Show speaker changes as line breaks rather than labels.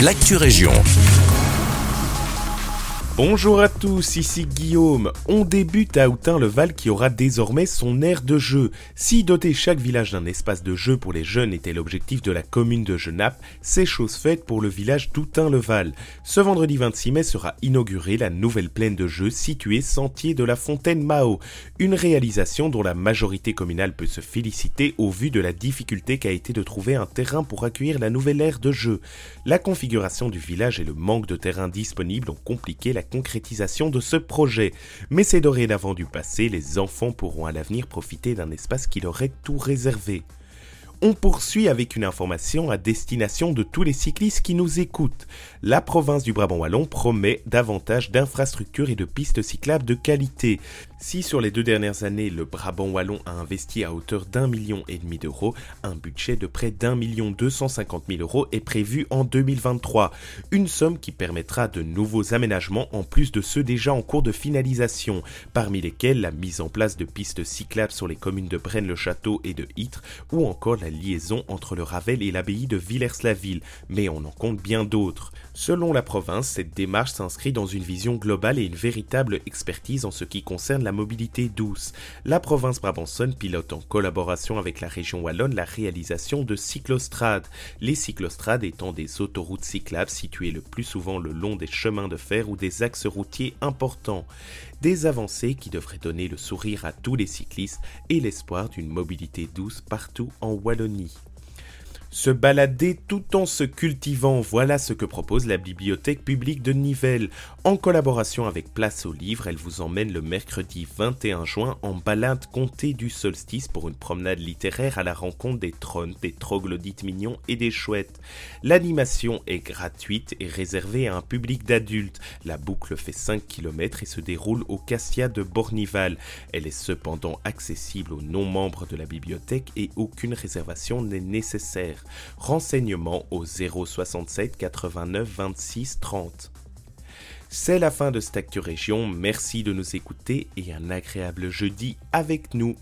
l'actu région.
Bonjour à tous, ici Guillaume. On débute à Autun-le-Val qui aura désormais son aire de jeu. Si doter chaque village d'un espace de jeu pour les jeunes était l'objectif de la commune de Genappe, c'est chose faite pour le village d'Autun-le-Val. Ce vendredi 26 mai sera inaugurée la nouvelle plaine de jeu située sentier de la Fontaine Mao, une réalisation dont la majorité communale peut se féliciter au vu de la difficulté qu'a été de trouver un terrain pour accueillir la nouvelle aire de jeu. La configuration du village et le manque de terrain disponible ont compliqué la concrétisation de ce projet. Mais c'est dorénavant du passé, les enfants pourront à l'avenir profiter d'un espace qui leur est tout réservé. On poursuit avec une information à destination de tous les cyclistes qui nous écoutent. La province du Brabant Wallon promet davantage d'infrastructures et de pistes cyclables de qualité. Si sur les deux dernières années, le Brabant Wallon a investi à hauteur d'un million et demi d'euros, un budget de près d'un million deux cent cinquante mille euros est prévu en 2023. Une somme qui permettra de nouveaux aménagements en plus de ceux déjà en cours de finalisation, parmi lesquels la mise en place de pistes cyclables sur les communes de Braine-le-Château et de Ytre, ou encore la liaison entre le Ravel et l'abbaye de Villers-la-Ville, mais on en compte bien d'autres. Selon la province, cette démarche s'inscrit dans une vision globale et une véritable expertise en ce qui concerne la mobilité douce. La province Brabançonne pilote en collaboration avec la région wallonne la réalisation de cyclostrades. Les cyclostrades étant des autoroutes cyclables situées le plus souvent le long des chemins de fer ou des axes routiers importants. Des avancées qui devraient donner le sourire à tous les cyclistes et l'espoir d'une mobilité douce partout en Wallonie. Wallonie. Se balader tout en se cultivant, voilà ce que propose la bibliothèque publique de Nivelles. En collaboration avec Place au Livre, elle vous emmène le mercredi 21 juin en balade comptée du solstice pour une promenade littéraire à la rencontre des trônes, des troglodytes mignons et des chouettes. L'animation est gratuite et réservée à un public d'adultes. La boucle fait 5 km et se déroule au Cassia de Bornival. Elle est cependant accessible aux non-membres de la bibliothèque et aucune réservation n'est nécessaire. Renseignements au 067 89 26 30. C'est la fin de cette Région, merci de nous écouter et un agréable jeudi avec nous.